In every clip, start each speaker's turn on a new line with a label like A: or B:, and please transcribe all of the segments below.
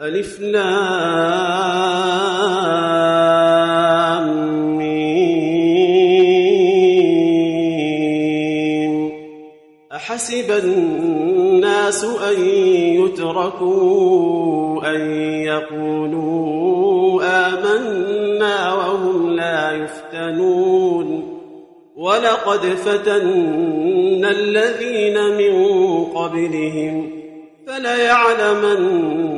A: ألف لام أحسب الناس أن يتركوا أن يقولوا آمنا وهم لا يفتنون. ولقد فتنا الذين من قبلهم فليعلمن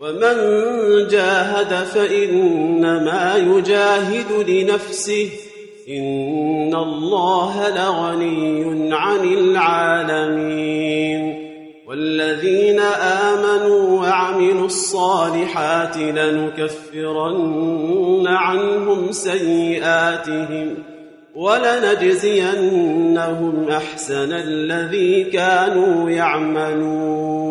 A: ومن جاهد فإنما يجاهد لنفسه. إن الله لغني عن العالمين. والذين آمنوا وعملوا الصالحات لنكفرن عنهم سيئاتهم ولنجزينهم أحسن الذي كانوا يعملون.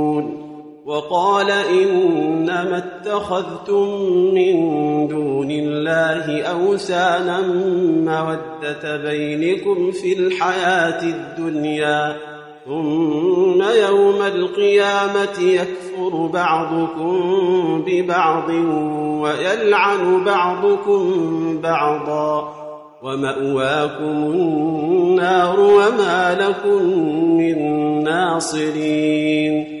A: وقال إنما اتخذتم من دون الله أوثانا مودة بينكم في الحياة الدنيا ثم يوم القيامة يكفر بعضكم ببعض ويلعن بعضكم بعضا ومأواكم النار وما لكم من ناصرين.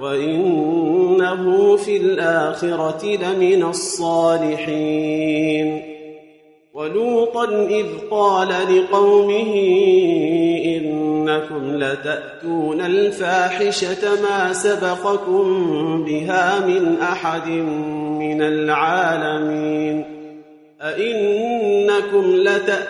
A: وإنه في الآخرة لمن الصالحين ولوطا إذ قال لقومه إنكم لتأتون الفاحشة ما سبقكم بها من أحد من العالمين أئنكم لتأتون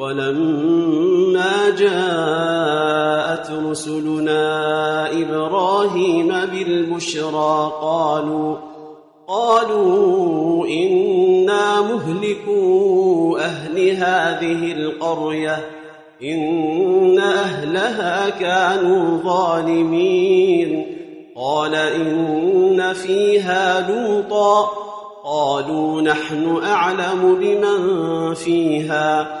A: ولما جاءت رسلنا إبراهيم بالبشرى قالوا قالوا إنا مهلكو أهل هذه القرية إن أهلها كانوا ظالمين قال إن فيها لوطا قالوا نحن أعلم بمن فيها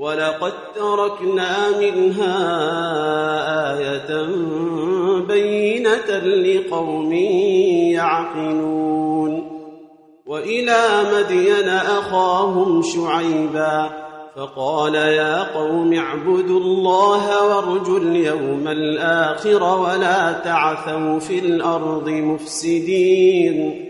A: ولقد تركنا منها آية بينة لقوم يعقلون وإلى مدين أخاهم شعيبا فقال يا قوم اعبدوا الله وارجوا اليوم الآخر ولا تعثوا في الأرض مفسدين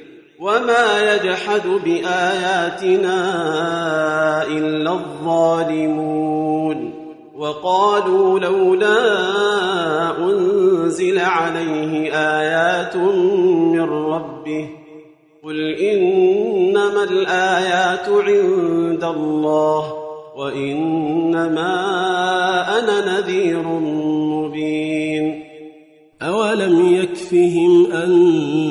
A: وما يجحد بآياتنا إلا الظالمون. وقالوا لولا أنزل عليه آيات من ربه. قل إنما الآيات عند الله وإنما أنا نذير مبين.
B: أولم يكفهم أنا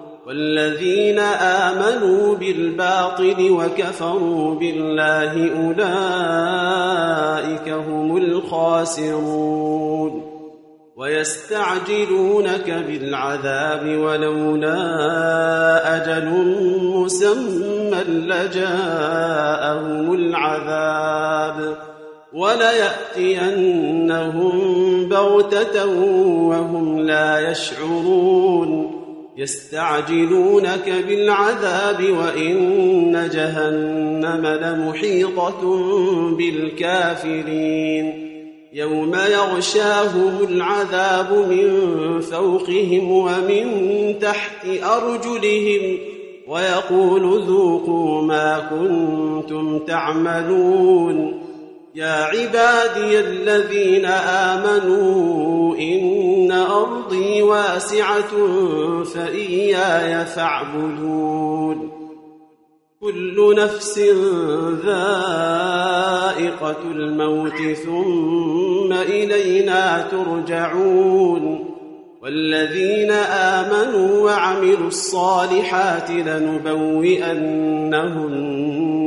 A: والذين آمنوا بالباطل وكفروا بالله أولئك هم الخاسرون ويستعجلونك بالعذاب ولولا أجل مسمى لجاءهم العذاب وليأتينهم بغتة وهم لا يشعرون يستعجلونك بالعذاب وإن جهنم لمحيطة بالكافرين. يوم يغشاهم العذاب من فوقهم ومن تحت أرجلهم ويقول ذوقوا ما كنتم تعملون. يا عبادي الذين آمنوا إن أرضي واسعة فإياي فاعبدون. كل نفس ذائقة الموت ثم إلينا ترجعون. والذين آمنوا وعملوا الصالحات لنبوئنهم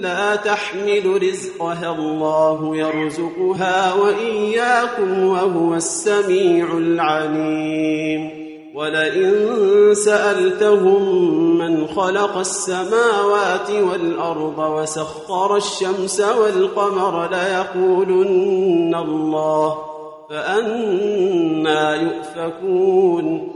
A: لا تحمل رزقها الله يرزقها وإياكم وهو السميع العليم. ولئن سألتهم من خلق السماوات والأرض وسخر الشمس والقمر ليقولن الله فأنا يؤفكون.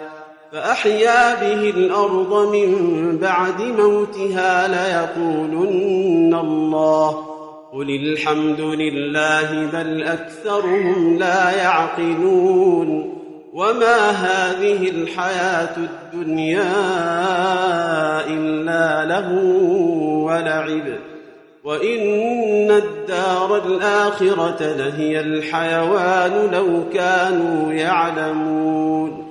A: فأحيا به الأرض من بعد موتها ليقولن الله. قل الحمد لله بل أكثرهم لا يعقلون. وما هذه الحياة الدنيا إلا له ولعب. وإن الدار الآخرة لهي الحيوان لو كانوا يعلمون.